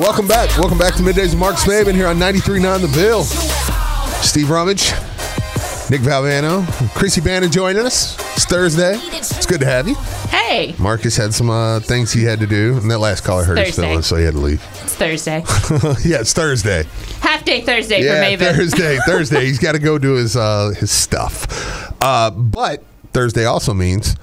Welcome back. Welcome back to Middays with Marcus Maven here on 93.9 The Ville. Steve Rummage, Nick Valvano, Chrissy Bannon joining us. It's Thursday. It's good to have you. Hey, Marcus had some uh, things he had to do, and that last caller hurt his Thursday. feelings, so he had to leave. it's Thursday. yeah, it's Thursday. Half day Thursday yeah, for Maven. Thursday. Thursday. He's got to go do his uh, his stuff. Uh, but Thursday also means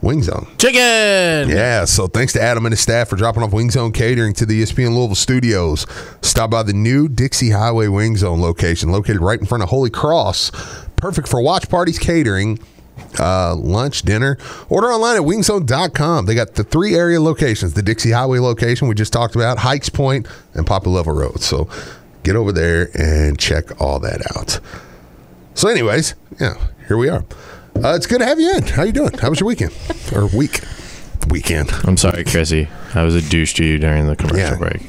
Wing Zone. Chicken. Yeah, so thanks to Adam and his staff for dropping off Wing Zone catering to the ESPN Louisville studios. Stop by the new Dixie Highway Wing Zone location, located right in front of Holy Cross. Perfect for watch parties, catering, uh, lunch, dinner. Order online at wingzone.com. They got the three area locations the Dixie Highway location we just talked about, Hikes Point, and Poplar Level Road. So get over there and check all that out. So, anyways, yeah, here we are. Uh, it's good to have you in. How you doing? How was your weekend or week? Weekend. I'm sorry, Chrissy. I was a douche to you during the commercial Yeah. break.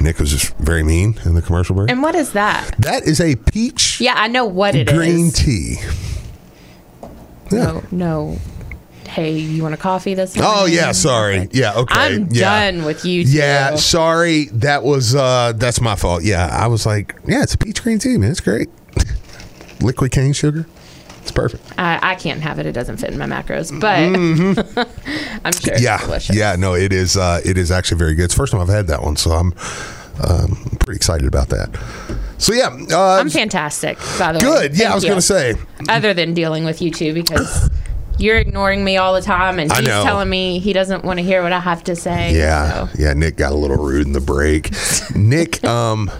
Nick was just very mean in the commercial break. And what is that? That is a peach Yeah, I know what it is. green tea. Yeah. No, no. Hey, you want a coffee this morning? Oh yeah, sorry. Yeah, okay. I'm yeah. done with you. Two. Yeah, sorry. That was uh that's my fault. Yeah, I was like, yeah, it's a peach green tea, man. It's great. Liquid cane sugar. It's perfect. I, I can't have it. It doesn't fit in my macros, but I'm sure it's yeah, delicious. yeah. No, it is. Uh, it is actually very good. It's the first time I've had that one, so I'm um, pretty excited about that. So yeah, uh, I'm fantastic, by the way. good. Yeah, I was going to say. Other than dealing with you two, because you're ignoring me all the time, and he's telling me he doesn't want to hear what I have to say. Yeah, so. yeah. Nick got a little rude in the break. Nick, um,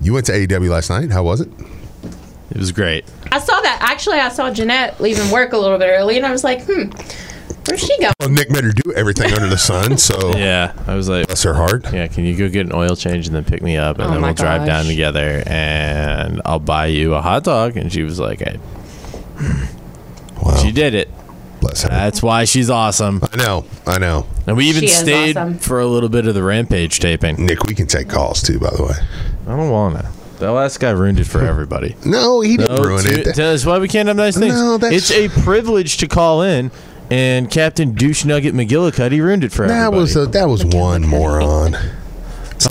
you went to AEW last night. How was it? It was great. I saw that. Actually, I saw Jeanette leaving work a little bit early, and I was like, hmm, where's she going? Well, Nick made her do everything under the sun, so Yeah, I was like, bless her heart. yeah, can you go get an oil change and then pick me up, and Oh then we'll drive down together, and I'll buy you a hot dog. And she was like, hey, Wow, she did it. bless her. That's why she's awesome. I know, I know. And we even stayed awesome. for a little bit of the rampage taping. Nick, we can take calls too. By the way, I don't want to. That last guy ruined it for everybody. no, he didn't No, ruin to- it. That's why we can't have nice things. No, that's- it's a privilege to call in, and Captain Douche Nugget McGillicuddy ruined it for that everybody. was a, that was one moron.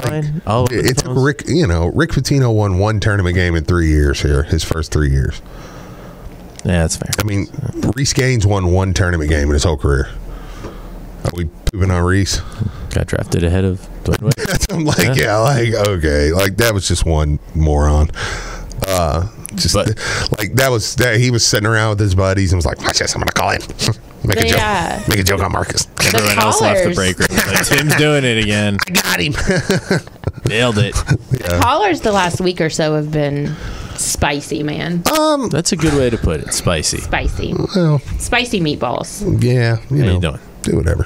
Fine. All of It took Rick, you know, Rick Pitino won one tournament game in three years here, his first three years. Yeah, that's fair. I mean, Reece Gaines won one tournament game in his whole career. Are we pooping on Reece? Got drafted ahead of Dwyane Wade. I'm like, yeah. like okay, like that was just one moron. Uh, just But- like that was that he was sitting around with his buddies and was like, "Watch this, I'm gonna call him. make a They, joke, make a joke on Marcus." Everyone else left the break room. Like, Tim's doing it again. I got him. Nailed it. Callers the last week or so have been spicy, man. Um, that's a good way to put it. Spicy. Spicy. well, Spicy meatballs. yeah, you How know, you doing? do whatever.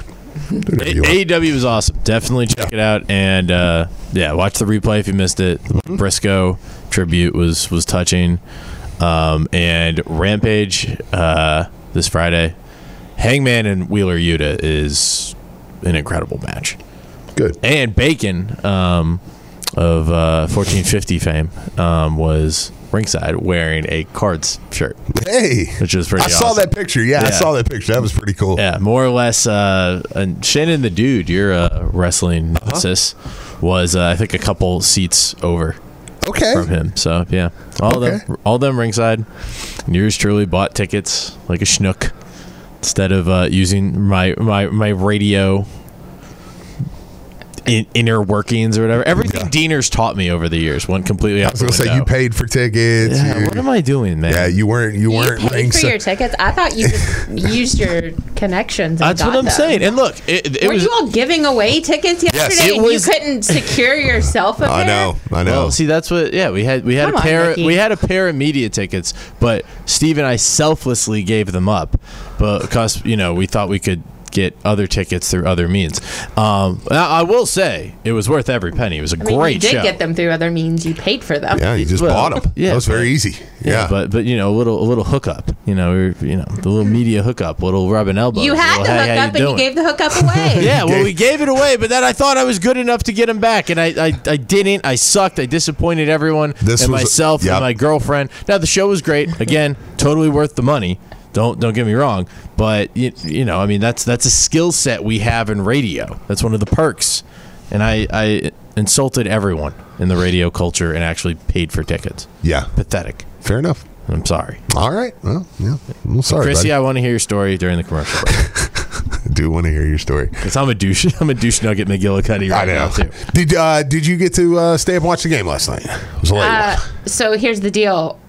Do whatever you want. AEW was awesome. Definitely check it out. And uh, yeah, watch the replay if you missed it. Mm-hmm. Briscoe tribute was was touching. Um, and Rampage uh, this Friday. Hangman and Wheeler Yuta is an incredible match. Good. And Bacon um, of uh, 1450 fame um, was ringside wearing a cards shirt, Hey, which was pretty awesome. I saw that picture. Yeah, I saw that picture. That was pretty cool. Yeah, more or less. Uh, and Shannon the dude, you're a wrestling Uh-huh. nemesis, was uh, I think a couple seats over Okay. from him. So yeah, all Okay. them, all them ringside. Yours truly bought tickets like a schnook instead of uh, using my my my radio in, inner workings or whatever. Everything Diener's taught me over the years went completely out I was gonna say you paid for tickets. Yeah, you- what am I doing, man? yeah, you weren't. You You weren't. paid ring for se- your tickets. I thought you used your connections. And That's what I'm them. saying. And look, it, it Were was. you all giving away tickets yesterday? it and was- you couldn't secure yourself a pair? I know. I know. Well, see, that's what. Yeah, we had we had Come a pair. Mickey. we had a pair of media tickets, but Steve and I selflessly gave them up, but because you know we thought we could get other tickets through other means. Um, I will say it was worth every penny. It was a I mean, great you did show. get them through other means. You paid for them. yeah, you just Well, bought them. yeah, that was very easy. Yeah, but but you know a little a little hookup. You know, we you know the little media hookup, little rubbing elbows. You had little, the "Hey, how hookup, and you gave the hookup away. Yeah, well, we gave it away, but then I thought I was good enough to get him back, and I, I, I didn't. I sucked. I disappointed everyone This and was- myself yep. and my girlfriend. Now the show was great. Again, totally worth the money. Don't don't get me wrong, but you, you know, I mean, that's that's a skill set we have in radio. That's one of the perks, and I I insulted everyone in the radio culture and actually paid for tickets. yeah. Pathetic. Fair enough. I'm sorry, All right. Well, yeah. Well, sorry, Chrissy. buddy. I want to hear your story during the commercial break I do want to hear your story. because I'm a douche. I'm a douche nugget McGillicuddy right I now know. too. Did uh, Did you get to uh, stay up and watch the game last night? It was a late Uh, one. so here's the deal.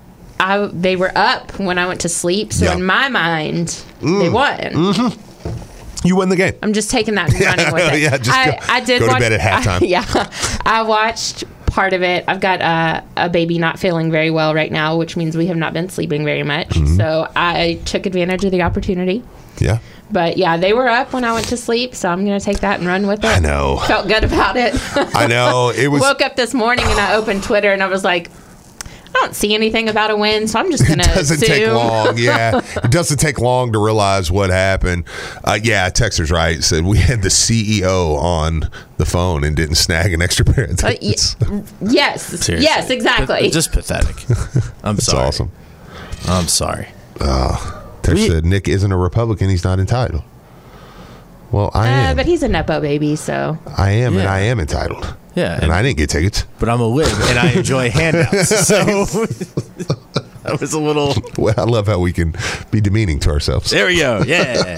I, they were up when I went to sleep. So Yeah. in my mind, they Mm. won. Mm-hmm. You won the game. I'm just taking that and running with it. Yeah, just I, go- I did go to watch, bed at halftime. I- yeah, I watched part of it. I've got uh, a baby not feeling very well right now, which means we have not been sleeping very much. Mm-hmm. So I took advantage of the opportunity. Yeah. But yeah, they were up when I went to sleep, so I'm gonna take that and run with it. I know. Felt good about it. I know. It was. Woke up this morning and I opened Twitter and I was like, I don't see anything about a win, so I'm just gonna. it doesn't take long. Yeah, it doesn't take long to realize what happened. Uh, yeah, Texter's right. Said we had the CEO on the phone and didn't snag an extra pair of Uh, y- yes, Seriously. yes, exactly. Just pathetic. I'm It's sorry. awesome. I'm sorry. Tex We- said Nick isn't a Republican. He's not entitled. Well, I uh, am. but he's a nepo baby, so I am, and Yeah. I am entitled. Yeah, And and- I didn't get tickets. But I'm a lib and I enjoy handouts. So that was a little. Well, I love how we can be demeaning to ourselves. There we go. Yeah.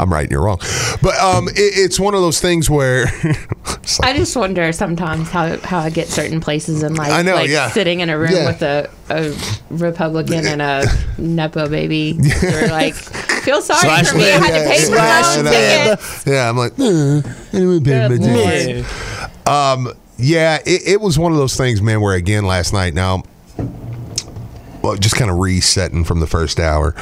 I'm right and you're wrong. But um, it, it's one of those things where it's like, I just wonder sometimes how, how I get certain places in life. I know, like yeah. sitting in a room Yeah. with a, a Republican and a nepo baby. You're like, feel sorry Slash for me. I had yeah, to pay for yeah, my own yeah, ticket. yeah, I'm like, uh, anyway, pay my Lord. tickets. Um, yeah, it, it was one of those things, man. Where again last night, now, well, just kind of resetting from the first hour.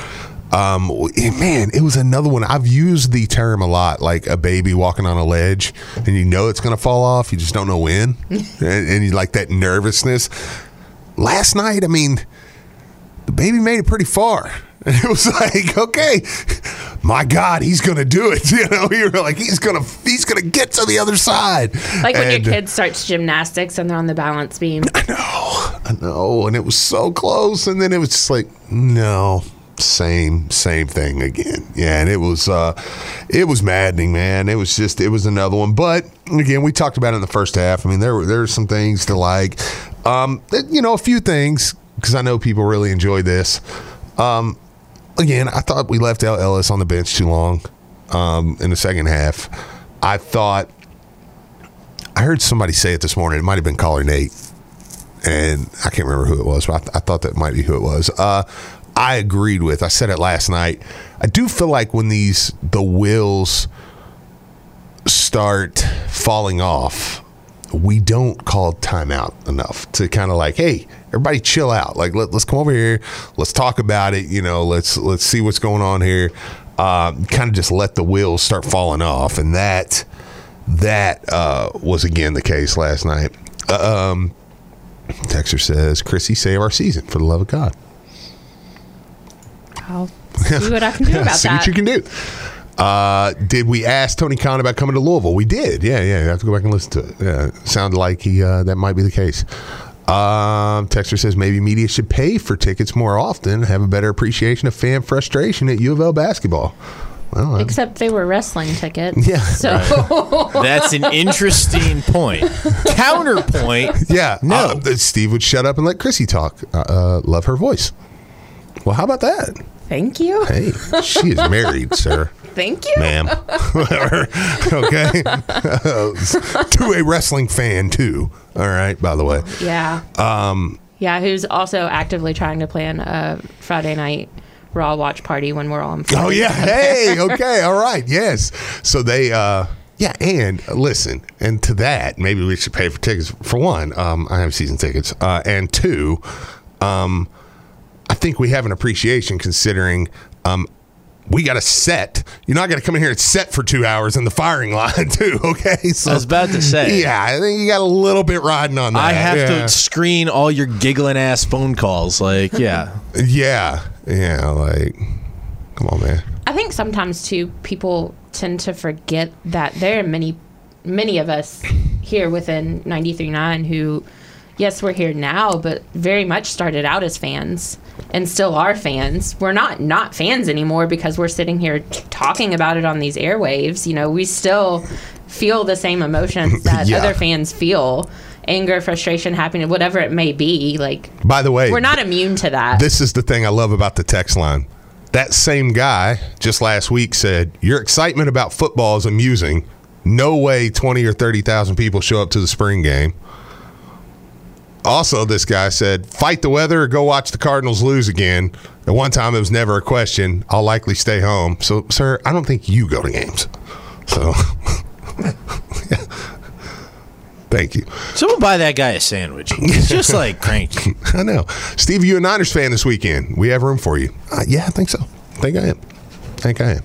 Um, man, it was another one. I've used the term a lot, like a baby walking on a ledge, and you know it's going to fall off. You just don't know when, and, and you like that nervousness. Last night, I mean, the baby made it pretty far. And it was like, okay, my God, he's gonna do it. You know, you're like, he's gonna he's gonna get to the other side. Like when And- your kid starts gymnastics and they're on the balance beam. I know, I know, and it was so close, and then it was just like, no, same, same thing again. Yeah, and it was, uh, it was maddening, man. It was just, it was another one. But again, we talked about it in the first half. I mean, there were there were some things to like, um, you know, a few things because I know people really enjoy this. Um, again, I thought we left out Ellis on the bench too long um, in the second half. I thought. I heard somebody say it this morning. It might have been caller Nate and I can't remember who it was, but I, th- I thought that might be who it was. Uh, I agreed with. I said it last night. I do feel like when these the wheels start falling off, we don't call timeout enough to kind of like, hey, everybody chill out. Like let, us come over here, let's talk about it. You know, let's let's see what's going on here. Um, kind of just let the wheels start falling off, and that that uh, was again the case last night. Uh, um, Texter says, Chrissy, save our season for the love of God. I'll see what I can do about See that. what you can do. Uh, did we ask Tony Khan about coming to Louisville? We did. Yeah, yeah. You have to go back and listen to it. Yeah, sounded like he uh, that might be the case. Um, Texter says maybe media should pay for tickets more often, have a better appreciation of fan frustration at U of L basketball. Well, Except they were wrestling tickets. Yeah. So That's an interesting point. Counterpoint. yeah. No. uh, Steve would shut up and let Chrissy talk. Uh, uh, love her voice. Well, how about that? thank you. Hey, she is married, sir. Thank you. ma'am. okay. to a wrestling fan, too. All right, by the way. Yeah. Um. Yeah, who's also actively trying to plan a Friday night Raw watch party when we're all in. Oh, yeah. Hey, okay. All right. Yes. So they, uh, yeah, and listen, and to that, maybe we should pay for tickets. For one, um, I have season tickets, uh, and two, um, I think we have an appreciation considering um, we got to set. You're not going to come in here and set for two hours in the firing line, too. Okay, so I was about to say. yeah, I think you got a little bit riding on that. I have yeah. to screen all your giggling ass phone calls. Like, yeah. Yeah, yeah, like, come on, man. I think sometimes too people tend to forget that there are many, many of us here within 93.9 who, yes, we're here now, but very much started out as fans and still are fans. We're not not fans anymore because we're sitting here talking about it on these airwaves. You know, we still feel the same emotions that Yeah. other fans feel. Anger, frustration, happiness, whatever it may be. Like, By the way, we're not immune to that. This is the thing I love about the text line. That same guy just last week said, Your excitement about football is amusing. No way 20 or 30,000 people show up to the spring game. Also, this guy said, Fight the weather or go watch the Cardinals lose again. At one time, it was never a question. I'll likely stay home. So, sir, I don't think you go to games. So, thank you. Someone buy that guy a sandwich. He's just like cranky. I know. Steve, you a Niners fan this weekend? We have room for you. Uh, yeah, I think so. I think I am. I think I am.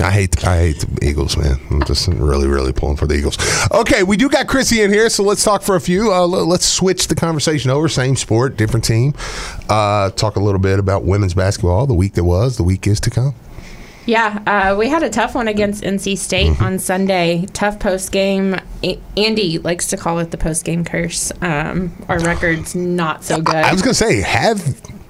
I hate I hate the Eagles, man. I'm just really, really pulling for the Eagles. Okay, we do got Chrissy in here, so let's talk for a few. Uh, let's switch the conversation over. Same sport, different team. Uh, talk a little bit about women's basketball. The week that was, the week is to come. Yeah, uh, we had a tough one against NC State Mm-hmm. on Sunday. Tough post game. A- Andy likes to call it the post game curse. Um, our record's not so good. I was going to say, have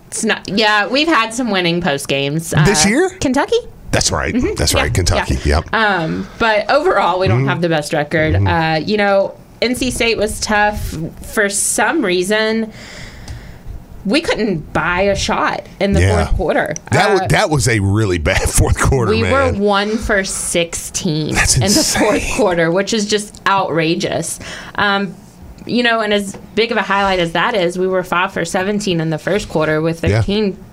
It's not. Yeah, we've had some winning post games uh, This year? Kentucky. That's right. That's Mm-hmm. Yeah, right. Kentucky. yeah. Yep. Um, but overall, we don't Mm-hmm. have the best record. Uh, you know, NC State was tough for some reason. We couldn't buy a shot in the Yeah. fourth quarter. that Uh, was, that was a really bad fourth quarter, we man. were one for 16 That's in the fourth quarter, which is just outrageous. Um, you know, and as big of a highlight as that is, we were five for 17 in the first quarter with Yeah.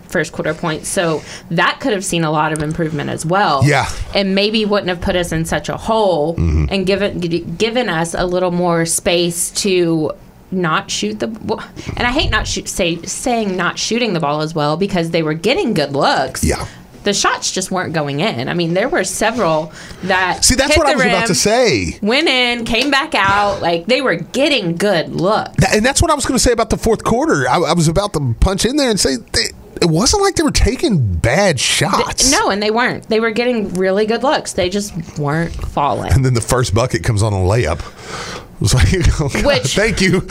13 first quarter points. So that could have seen a lot of improvement as well. Yeah. Mm-hmm. And maybe wouldn't have put us in such a hole and given given us a little more space to not shoot the and I hate not shoot say saying not shooting the ball as well because they were getting good looks Yeah. the shots just weren't going in. I mean, there were several that See, that's what I was about to say. Went in, came back out. Like they were getting good looks. And that's what I was going to say about the fourth quarter. I, I was about to punch in there and say they, it wasn't like they were taking bad shots. No, and they weren't. They were getting really good looks. They just weren't falling. And then the first bucket comes on a layup. It was like, oh God, Which- thank you.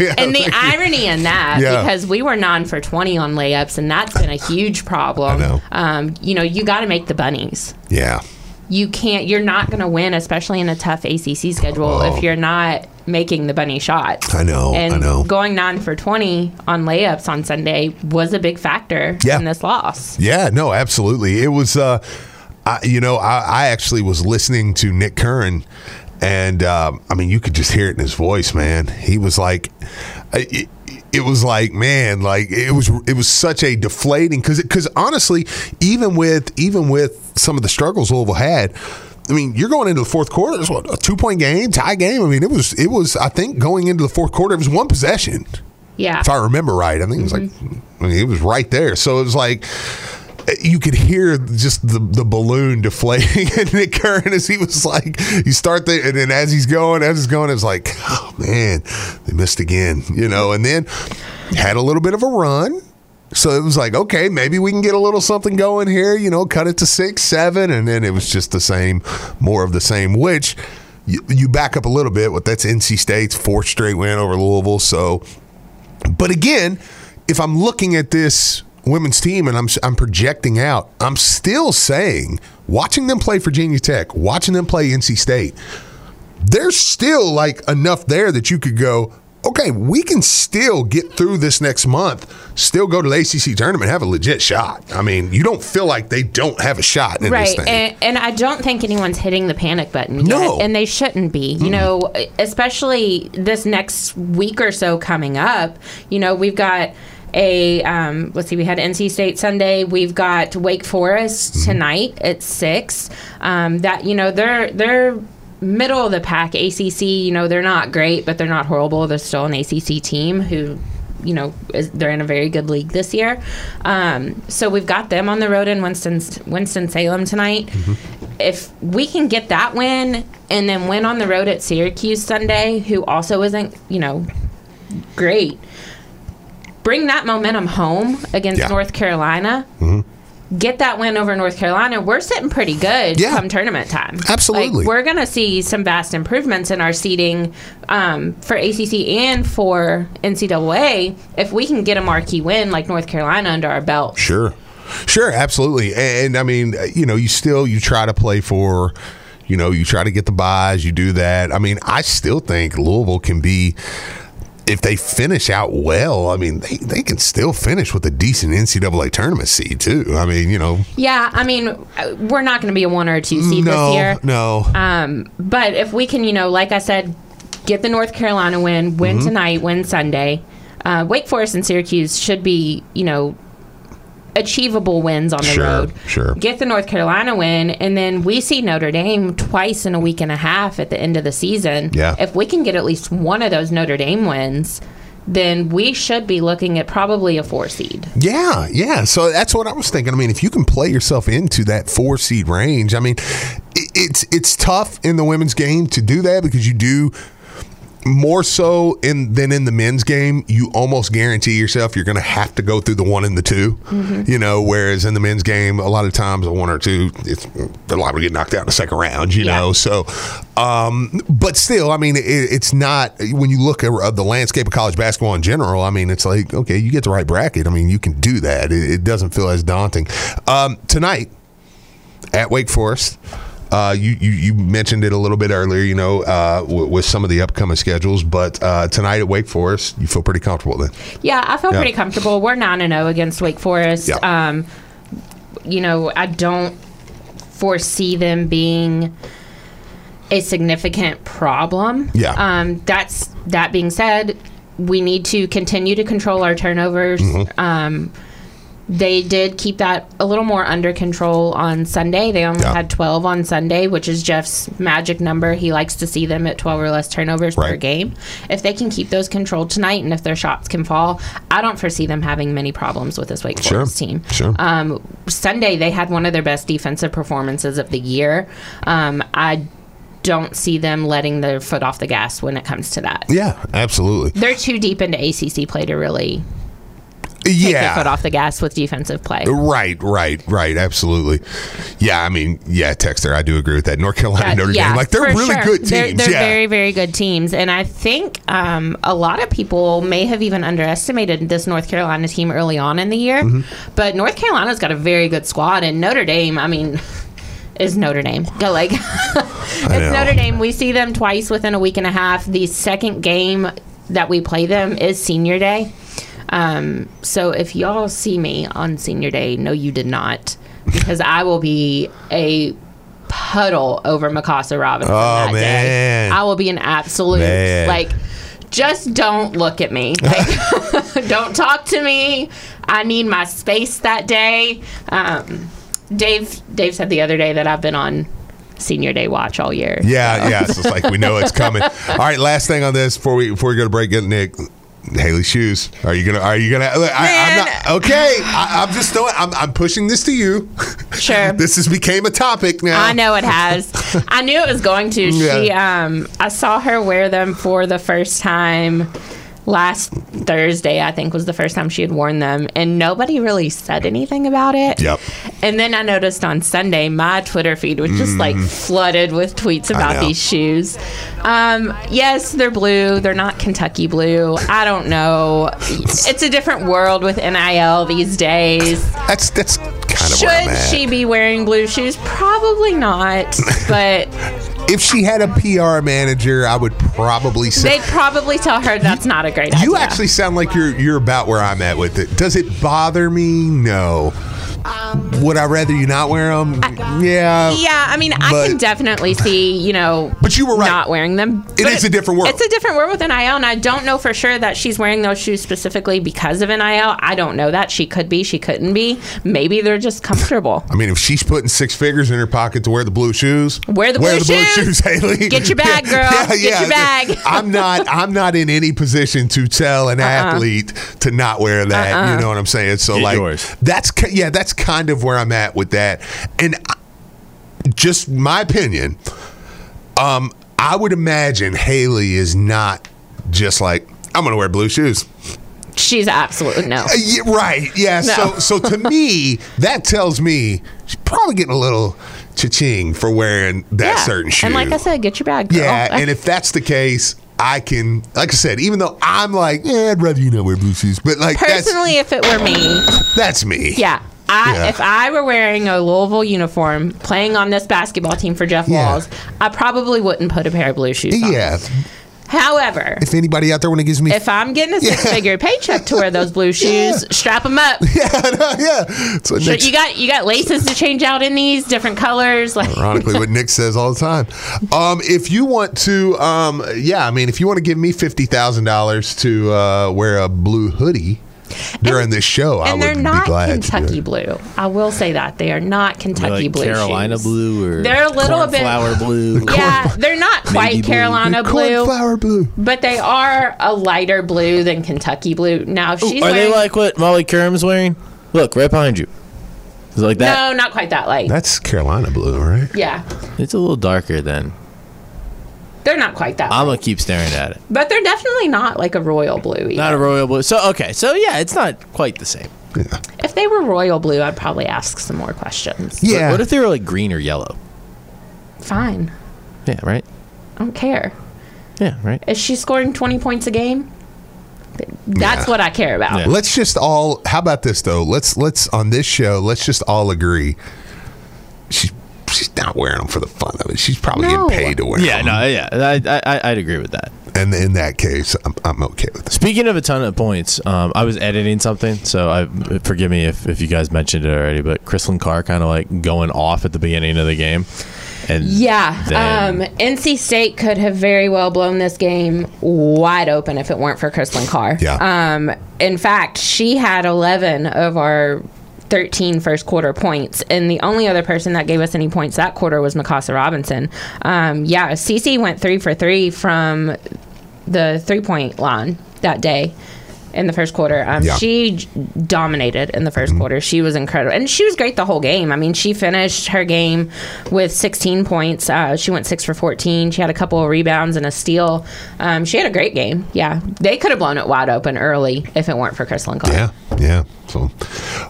Yeah, And the thank you. irony in that, Yeah. because we were nine for twenty on layups, and that's been a huge problem. I know. Um, you know, you got to make the bunnies. yeah, You can't. You're not going to win, especially in a tough ACC schedule, Oh. if you're not making the bunny shots. I know, And I know. going nine for twenty on layups on Sunday was a big factor Yeah. in this loss. yeah, no, absolutely. It was, uh, I, you know, I, I actually was listening to Nick Curran, and um, I mean, you could just hear it in his voice, man. He was like, it, it was like, man, like it was, it was such a deflating because, because honestly, even with, even with some of the struggles Louisville had. I mean, you're going into the fourth quarter. It's what a two point game, tie game. I mean, it was, it was. I think going into the fourth quarter, it was one possession Yeah. if I remember right. I think it was like, mm-hmm. I mean, it was right there. So it was like, you could hear just the, the balloon deflating and Nick Curran as he was like, you start there, and then as he's going, as he's going, it's like, oh man, they missed again, you know, and then had a little bit of a run. So it was like, okay, maybe we can get a little something going here, you know, cut it to six, seven, and then it was just the same, more of the same, which you, you back up a little bit. What that's NC State's fourth straight win over Louisville. So but again, if I'm looking at this women's team and I'm I'm projecting out, I'm still saying watching them play Virginia Tech, watching them play NC State, there's still like enough there that you could go, okay, we can still get through this next month, still go to the ACC tournament, have a legit shot. I mean, you don't feel like they don't have a shot in this right thing. and, and i don't think anyone's hitting the panic button yet, No. and they shouldn't be you know especially this next week or so coming up you know we've got a um, let's see we had nc state sunday we've got wake forest Mm-hmm. tonight at six um, that you know they're they're middle of the pack acc you know they're not great but they're not horrible they're still an acc team who you know is, they're in a very good league this year. Um, so we've got them on the road in Winston Winston Salem tonight. If we can get that win and then win on the road at Syracuse Sunday, who also isn't you know great, bring that momentum home against Yeah. North Carolina. Get that win over North Carolina. We're sitting pretty good Yeah. come tournament time. Absolutely. Like, we're going to see some vast improvements in our seating um, for ACC and for NCAA if we can get a marquee win like North Carolina under our belt. Sure, sure, absolutely. And, I mean, you know, you still you try to play for, you know, you try to get the buys. You do that. I mean, I still think Louisville can be. If they finish out well, I mean, they, they can still finish with a decent NCAA tournament seed too. I mean, you know, Yeah, I mean, we're not going to be a one or a two seed no, this year. no, Um, but if we can, you know, like I said, get the North Carolina win, win Mm-hmm. tonight, win Sunday. Uh, Wake Forest and Syracuse should be, you know, achievable wins on the Sure, road. sure. Get the North Carolina win, and then we see Notre Dame twice in a week and a half at the end of the season. Yeah. If we can get at least one of those Notre Dame wins, then we should be looking at probably a four seed. Yeah, yeah. So that's what I was thinking. I mean, if you can play yourself into that four seed range, I mean, it's it's tough in the women's game to do that because you do more so in than in the men's game. You almost guarantee yourself you're going to have to go through the one and the 2 You know, whereas in the men's game, a lot of times a one or two, it's they're liable to get knocked out in the second round. You Yeah. know, so um, but still, I mean, it, it's not when you look at uh, the landscape of college basketball in general. I mean, it's like okay, you get the right bracket. I mean, you can do that. It, it doesn't feel as daunting. Um, tonight at Wake Forest. Uh, you, you you mentioned it a little bit earlier, you know, uh, w- with some of the upcoming schedules, but uh, tonight at Wake Forest, you feel pretty comfortable then. Yeah, I feel Yeah. pretty comfortable. We're nine and zero against Wake Forest. Yeah. Um, you know, I don't foresee them being a significant problem. Yeah. Um, that's that being said, we need to continue to control our turnovers. Mm-hmm. Um, they did keep that a little more under control on Sunday. They only Yeah. had 12 on Sunday, which is Jeff's magic number. He likes to see them at 12 or less turnovers per game. If they can keep those controlled tonight and if their shots can fall, I don't foresee them having many problems with this Wake Sure. Forest team. Sure. Um, Sunday, they had one of their best defensive performances of the year. Um, I don't see them letting their foot off the gas when it comes to that. Yeah, absolutely. They're too deep into ACC play to really Yeah, foot off the gas with defensive play. Right, right, right. Absolutely. Yeah, I mean, yeah, Texter, I do agree with that. North Carolina, Yeah, Notre yeah, Dame, like they're really sure. good teams. They're, they're yeah. very, very good teams, and I think um, a lot of people may have even underestimated this North Carolina team early on in the year. Mm-hmm. But North Carolina's got a very good squad, and Notre Dame, I mean. Is Notre Dame. Go like it's. Notre Dame. We see them twice within a week and a half. The second game that we play them is senior day. Um, so if y'all see me on senior day, no, you did not, because I will be a puddle over Mykasa Robinson. Oh, that man. Day. I will be an absolute Man. like. Just don't look at me. Like, don't talk to me. I need my space that day. Um, Dave Dave said the other day that I've been on senior day watch all year. Yeah, yeah. So it's like we know it's coming. All right, last thing on this before we before we go to break, get Nick. Hailey shoes. Are you gonna? Are you gonna? Look, I, I'm not okay. I, I'm just throwing. I'm, I'm pushing this to you. Sure. this has became a topic now. I know it has. I knew it was going to. She um I saw her wear them for the first time last Thursday, I think was the first time she had worn them and nobody really said anything about it. Yep. And then I noticed on Sunday my Twitter feed was just like flooded with tweets about Mm. these shoes. Um yes, they're blue. They're not Kentucky blue. I don't know. It's a different world with NIL these days. That's that's kind of Should she be wearing blue shoes? Probably not. But if she had a PR manager, I would probably say. They'd probably tell her that's not a great idea. You actually sound like you're you're about where I'm at with it. Does it bother me? No. Uh, Would I rather you not wear them? yeah. Yeah, I mean, I can definitely see, you know, But you were right. not wearing them. It But is a different world. It's a different world with NIL, and I don't know for sure that she's wearing those shoes specifically because of NIL. I don't know that. She could be, she couldn't be. Maybe they're just comfortable. I mean, if she's putting six figures in her pocket to wear the blue shoes, Wear the blue shoes. Hailey. Get your bag, girl. Get your bag. I'm not. I'm not in any position to tell Uh-uh. an athlete to not wear that. You uh-uh. know what I'm saying? So Get like, yours. that's yeah, that's kind of where I'm at with that. And just my opinion. Um, I would imagine Hailey is not just like I'm going to wear blue shoes. She's absolutely no. Uh, yeah, right. Yeah. No. So, so to me, that tells me she's probably getting a little cha-ching for wearing that Yeah. certain shoe. And like I said, get your bag, girl. yeah. And if that's the case, I can, like I said, even though I'm like, yeah, I'd rather you not wear blue shoes, but like personally, if it were me, that's me. Yeah. I, Yeah. If I were wearing a Louisville uniform playing on this basketball team for Jeff Yeah. Walz, I probably wouldn't put a pair of blue shoes on. Yeah. However, If anybody out there want to give me, if I'm getting a six figure paycheck to wear those blue shoes, strap them up. yeah, no, yeah. So So you got you got laces to change out in these different colors. Like Ironically, what Nick says all the time. Um, if you want to, um, yeah, I mean, if you want to give me fifty thousand dollars to uh, wear a blue hoodie during this show, I and would they're be not glad Kentucky to do it. blue. I will say that they are not Kentucky like blue. Carolina shoes. blue or They're a little bit- flower blue. Yeah, they're not quite blue. Carolina blue, Cornflower blue. but they are a lighter blue than Kentucky blue. Now, if she's Are wearing, they like what Molly Kerm's wearing? Look, right behind you. Is it like that? no, not quite that light. That's Carolina blue, right? yeah, It's a little darker then. They're not quite that. I'm gonna keep staring at it. But they're definitely not like a royal blue. Either. Not a royal blue. So okay, so yeah, it's not quite the same. Yeah. if they were royal blue, I'd probably ask some more questions. But Yeah. What if they were like green or yellow? Fine, Yeah. Right. I don't care. Yeah. Right. Is she scoring 20 points a game? That's Yeah. what I care about. Yeah. Let's just all. How about this though? Let's let's on this show. Let's just all agree. She's she's not wearing them for the fun of it. She's probably No. getting paid to wear Yeah. them. Yeah, no. Yeah. I, I I'd agree with that. And in that case, I'm, I'm okay with it. Speaking of a ton of points, um, I was editing something, so I forgive me if, if you guys mentioned it already, but Chrislyn Carr kind of like going off at the beginning of the game, and Yeah. then- Um, NC State could have very well blown this game wide open if it weren't for Chrislyn Carr. Yeah. Um, in fact, she had 11 of our 13 first quarter points, and the only other person that gave us any points that quarter was Mykasa Robinson. Um, yeah, Cece went three for three from the three point line that day in the first quarter. Um, Yeah. She dominated in the 1st quarter. She was incredible. And she was great the whole game. I mean, she finished her game with 16 points. Uh, she went six for 14. She had a couple of rebounds and a steal. Um, she had a great game. Yeah. They could have blown it wide open early if it weren't for Kirsten Clark. Yeah, yeah. So,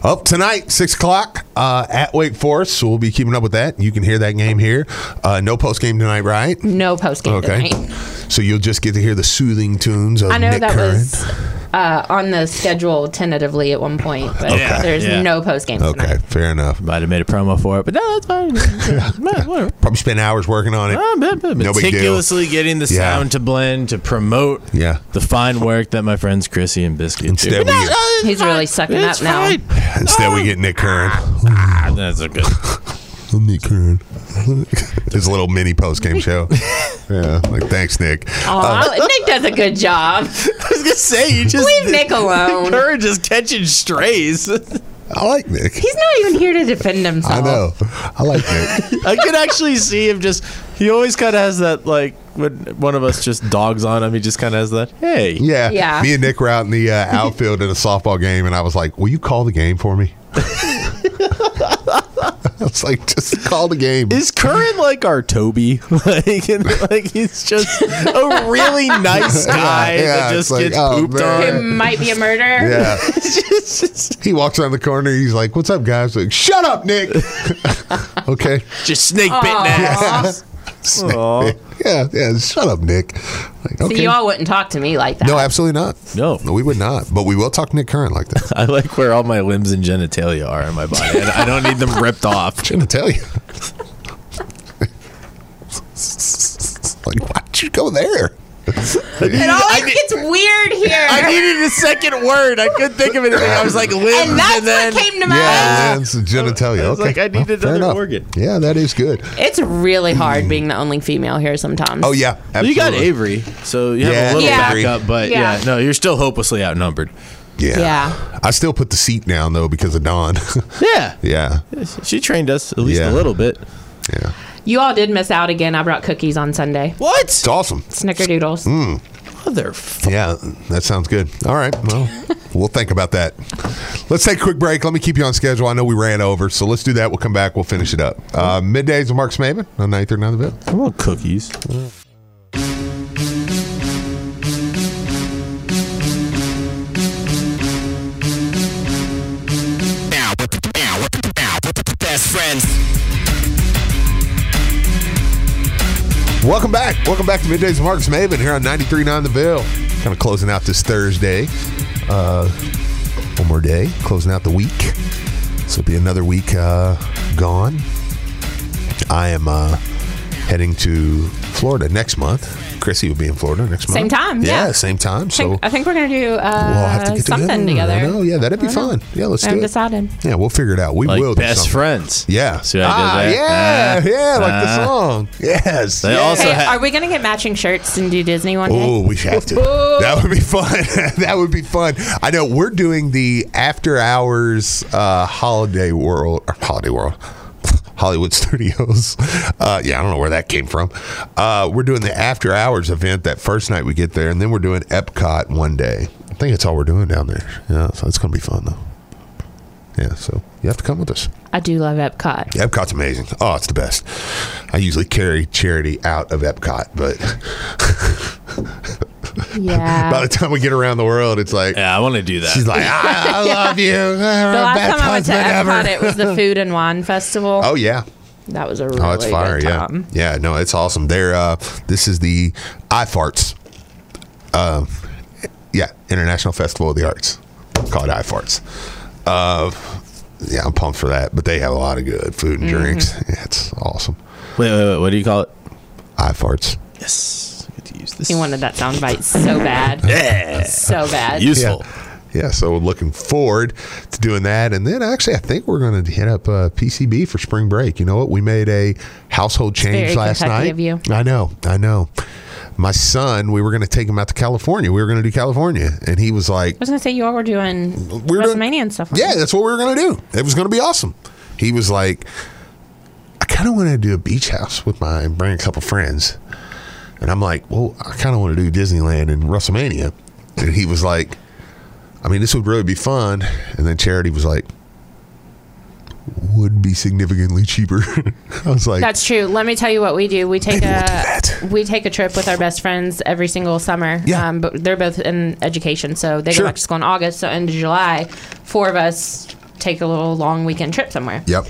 up tonight, six o'clock uh, at Wake Forest. So we'll be keeping up with that. You can hear that game here. Uh, no post game tonight, right? No post game Okay. tonight. So you'll just get to hear the soothing tunes of I know Nick that Curran. was uh, on the schedule tentatively at one point, but Okay. there's Yeah. no post game Okay, tonight. fair enough. might have made a promo for it, but no, that's fine. Man. Probably spent hours working on it. Ah, but- but No big deal. meticulously getting the Yeah. sound to blend to promote Yeah. the fine work that my friends Chrissy and Biscuit Instead do. we get- He's really sucking It's up now. fine. Instead, we get Nick Curran. Ah, That's a good. Nick Curran. His little mini post game show. yeah, like thanks, Nick. Aw, Nick does a good job. I was gonna say you just Leave Nick alone. Her just catching strays. I like Nick. He's not even here to defend himself. I know. I like Nick. I could actually see him just. He always kind of has that like when one of us just dogs on him. He just kind of has that. Hey, Yeah. Yeah. Me and Nick were out in the uh, outfield in a softball game, and I was like, "Will you call the game for me?" I was like, "Just call the game." Is Curran like our Toby? like, and, like he's just a really nice guy yeah, that just like, gets oh, pooped man. It on. might be a murder. Yeah. It's just, He walks around the corner. He's like, "What's up, guys?" Like, "Shut up, Nick." okay. just snake bitten ass. Aw. Yeah, yeah. Shut up, Nick. Like, So okay. you all wouldn't talk to me like that. no, absolutely not. No. no, we would not. But we will talk to Nick Curran like that. I like where all my limbs and genitalia are in my body. and I don't need them ripped off. I'm gonna tell you. like, why'd you go there? It always gets weird here. I needed a second word. I couldn't think of anything. I was like limbs, and that's then what came to mind. Yeah, Lynn's genitalia. I okay. like, I need Well, fair another enough. organ. Yeah, that is good. It's really hard being the only female here sometimes. Oh yeah, Well, you got. Avery, so you have Yeah, a little Yeah. backup, but Yeah. yeah. no, you're still hopelessly outnumbered. Yeah. Yeah. I still put the seat down though because of Dawn. Yeah, yeah. she trained us at least Yeah. a little bit. Yeah. You all did miss out again. I brought cookies on Sunday. What? It's awesome. Snickerdoodles. Mm. Mother. F- Yeah, that sounds good. All right. Well, we'll think about that. Let's take a quick break. Let me keep you on schedule. I know we ran over, so let's do that. We'll come back. We'll finish it up. Uh, middays with Marcus Maven on 939 The Ville. I want cookies. Welcome back. Welcome back to Middays with Marcus Maven here on 93.9 The Ville. Kind of closing out this Thursday. Uh, one more day, closing out the week. So it'll be another week uh, gone. I am uh, heading to Florida next month. Chrissy will be in Florida next month. Same time, yeah. same time. I So think, I think we're gonna do uh, we'll have to get something together. together. I know. Yeah, that'd be I don't know. fun. Yeah, let's I do it. decided. Yeah, we'll figure it out. We Like will. do best something. friends. Yeah. See what I ah, did there? Yeah, Ah, yeah, like the ah. song. Yes. They yeah. also Hey, ha- are we gonna get matching shirts and do Disney one day? Oh, we have to. That would be fun. that would be fun. I know we're doing the after hours uh, holiday world or holiday world. Hollywood Studios. Uh, yeah, I don't know where that came from. Uh, we're doing the after hours event that first night we get there, and then we're doing Epcot one day. I think that's all we're doing down there. Yeah, so it's going to be fun though. Yeah, so you have to come with us. I do love Epcot. Yeah, Epcot's amazing. Oh, it's the best. I usually carry charity out of Epcot, but Yeah. by the time we get around the world, it's like yeah, I want to do that. She's like, I, I love you. the last time I went to Epcot, it was the Food and Wine Festival. Oh yeah. That was a really Oh, it's fire. good Yeah. time. Yeah. No, it's awesome. They're uh, this is the iFarts. Uh, yeah, International Festival of the Arts, called iFarts. Uh, yeah, I'm pumped for that. But they have a lot of good food and Mm-hmm. drinks. Yeah, it's awesome. wait, wait, wait, what do you call it? iFarts. Yes, I get to use this. He wanted that soundbite so bad. Yeah, So bad. useful. Yeah, so looking forward to doing that. And then actually, I think we're going to hit up uh, PCB for spring break. You know what? We made a household change very last Kentucky night. of you. I know, I know. My son, we were going to take him out to California. We were going to do California. And he was like, I was gonna say you all were doing We're doing- and stuff. Like Yeah, that. that's what we were going to do. It was going to be awesome. He was like, I kind of want to do a beach house with my, bring a couple friends. And I'm like, well, I kind of want to do Disneyland and WrestleMania. And he was like, I mean, this would really be fun. And then Charity was like, would be significantly cheaper. I was like, That's true. Let me tell you what we do. We take we'll a that. we take a trip with our best friends every single summer. Yeah. Um, but they're both in education, so they Sure. go back to school in August. So end of July, four of us take a little long weekend trip somewhere. yep.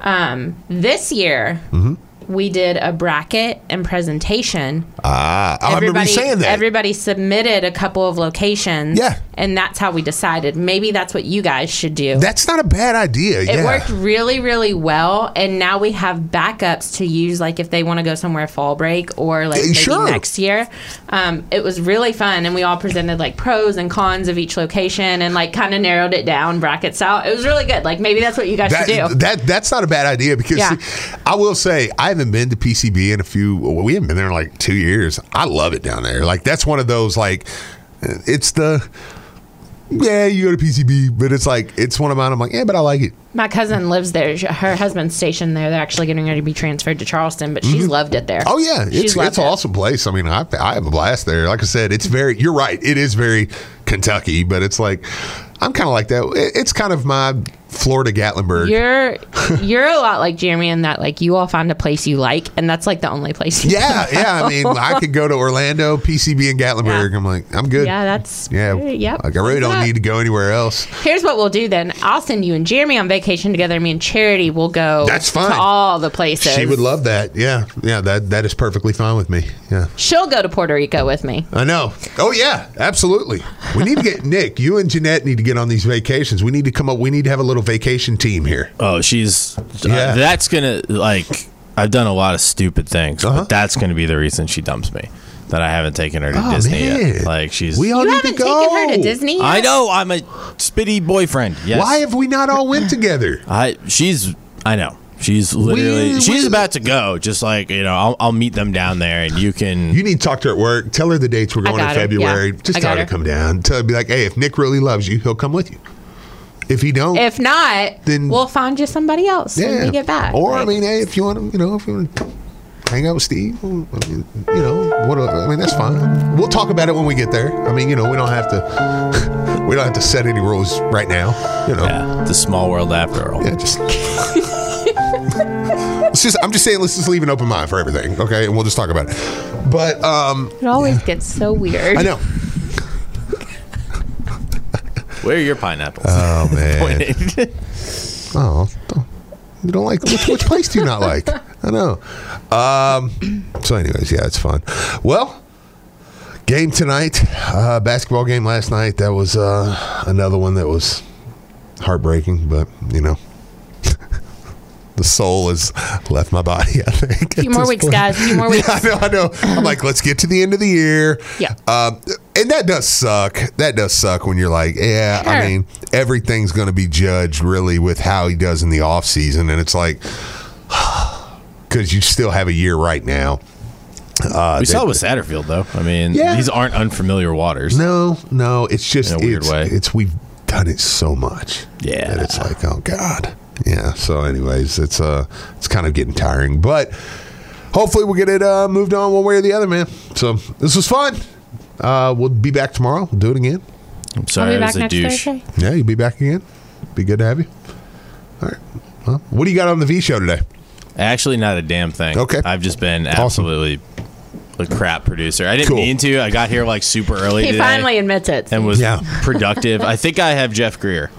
Um, this year. Mm-hmm. We did a bracket and presentation. Ah, I remember you saying that. Everybody submitted a couple of locations. Yeah. And that's how we decided. Maybe that's what you guys should do. That's not a bad idea. It yeah. worked really, really well, and now we have backups to use, like if they want to go somewhere fall break or like maybe sure. next year. Um, it was really fun, and we all presented like pros and cons of each location, and like kind of narrowed it down, brackets out. It was really good. Like maybe that's what you guys that, should do. that that's not a bad idea because Yeah. see, I will say I haven't been to PCB in a few. well, We haven't been there in like two years. I love it down there. Like that's one of those like it's the yeah you go to PCB, but it's like it's one of mine. I'm like yeah, but I like it. My cousin lives there. Her husband's stationed there. They're actually getting ready to be transferred to Charleston, but she's mm-hmm. loved it there. Oh yeah, She's it's loved it's it. awesome place. I mean, I I have a blast there. Like I said, it's very. You're right. It is very Kentucky, but it's like I'm kind of like that. It- It's kind of my Florida Gatlinburg. You're you're a lot like Jeremy in that like you all find a place you like, and that's like the only place. You yeah, yeah. I mean, I could go to Orlando, PCB, and Gatlinburg. Yeah. I'm like, I'm good. Yeah, that's Yeah, Yep. like I really don't need to go anywhere else. Here's what we'll do then. I'll send you and Jeremy on vacation together. Me and Charity will go. That's fine. To all the places. She would love that. Yeah, yeah. That that is perfectly fine with me. Yeah, She'll go to Puerto Rico with me. I know. Oh yeah, absolutely. We need to get Nick. You and Jeanette need to get on these vacations. We need to come up. We need to have a little vacation team here. Oh, she's Yeah. uh, that's gonna like I've done a lot of stupid things, Uh-huh. but that's going to be the reason she dumps me. That I haven't taken her to Oh, Disney man. yet. Like she's. we all You need haven't to go. taken her to Disney. I know I'm a spitty boyfriend. Yes. Why have we not all went together? I? She's. I know. She's literally. We- she's we- about to go. Just like you know, I'll, I'll meet them down there, and you can. You need to talk to her at work. Tell her the dates we're going in her, February. yeah. Just tell her got to come down. Tell her, be like, hey, if Nick really loves you, he'll come with you. If he don't, If not, Then- we'll find you somebody else when we get back. Or I mean, hey, if you want to, you know, if you want to hang out with Steve, I mean, you know, what? I mean, that's fine. We'll talk about it when we get there. I mean, you know, we don't have to. we don't have to set any rules right now. You know, yeah, it's a small world after all. Yeah, just. It's just, I'm just saying, let's just leave an open mind for everything, okay? And we'll just talk about it. But um, it always gets so weird. I know. Where are your pineapples? Oh man. oh, don't- you don't like which, which place do you not like? I know. Um, so, anyways, yeah, it's fun. Well, game tonight, uh, basketball game last night. That was uh, another one that was heartbreaking, but you know. The soul has left my body. I think. A few more weeks, guys. A few more weeks. I know, I know. I'm like, let's get to the end of the year. Yeah. Um, and that does suck. That does suck when you're like, yeah, I mean, everything's going to be judged really with how he does in the off season, and it's like, because you still have a year right now. Uh, we saw it with Satterfield, though. I mean, Yeah. these aren't unfamiliar waters. No, no, it's just In a weird it's, way. It's we've done it so much. Yeah. that it's like, oh god, yeah. So, anyways, it's uh, it's kind of getting tiring, but hopefully we'll get it uh, moved on one way or the other, man. So this was fun. Uh, we'll be back tomorrow. We'll do it again. I'm I'll sorry, be I was a next douche. Thursday. Yeah, you'll be back again. Be good to have you. All right. Well, what do you got on the V show today? Actually, not a damn thing. Okay. I've just been Awesome. absolutely a crap producer. I didn't Cool. mean to. I got here like super early He today finally admits it. and was Yeah. productive. I think I have Jeff Greer.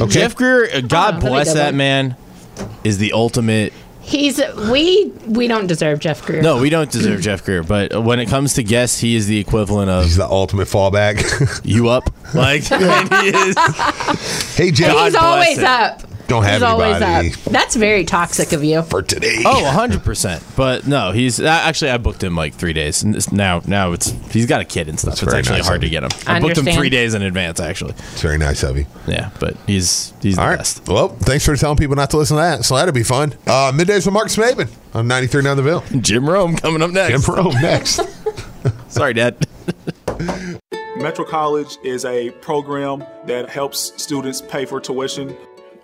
Okay. Jeff Greer, uh, God Oh, bless that one. man, is the ultimate. He's we we don't deserve Jeff Greer. No, we don't deserve Jeff Greer, but when it comes to guests, he is the equivalent of He's the ultimate fallback. you up. Like, and he is. hey, Jeff. God he's bless always him. up. Don't have he's always anybody. up. That's very toxic of you. for today. Oh, 100%. But no, he's uh, actually I booked him like 3 days. And this- now now it's he's got a kid and stuff. That's it's very actually nice hard of to you. get him. I I, booked him 3 days in advance actually. it's very nice of you. Yeah, but he's he's the All right. best. Well, thanks for telling people not to listen to that. So that'll be fun. Uh, Middays with Marcus Maven on 93 down the Ville. Jim Rome coming up next. Jim Rome next. Sorry, Dad. Metro College is a program that helps students pay for tuition,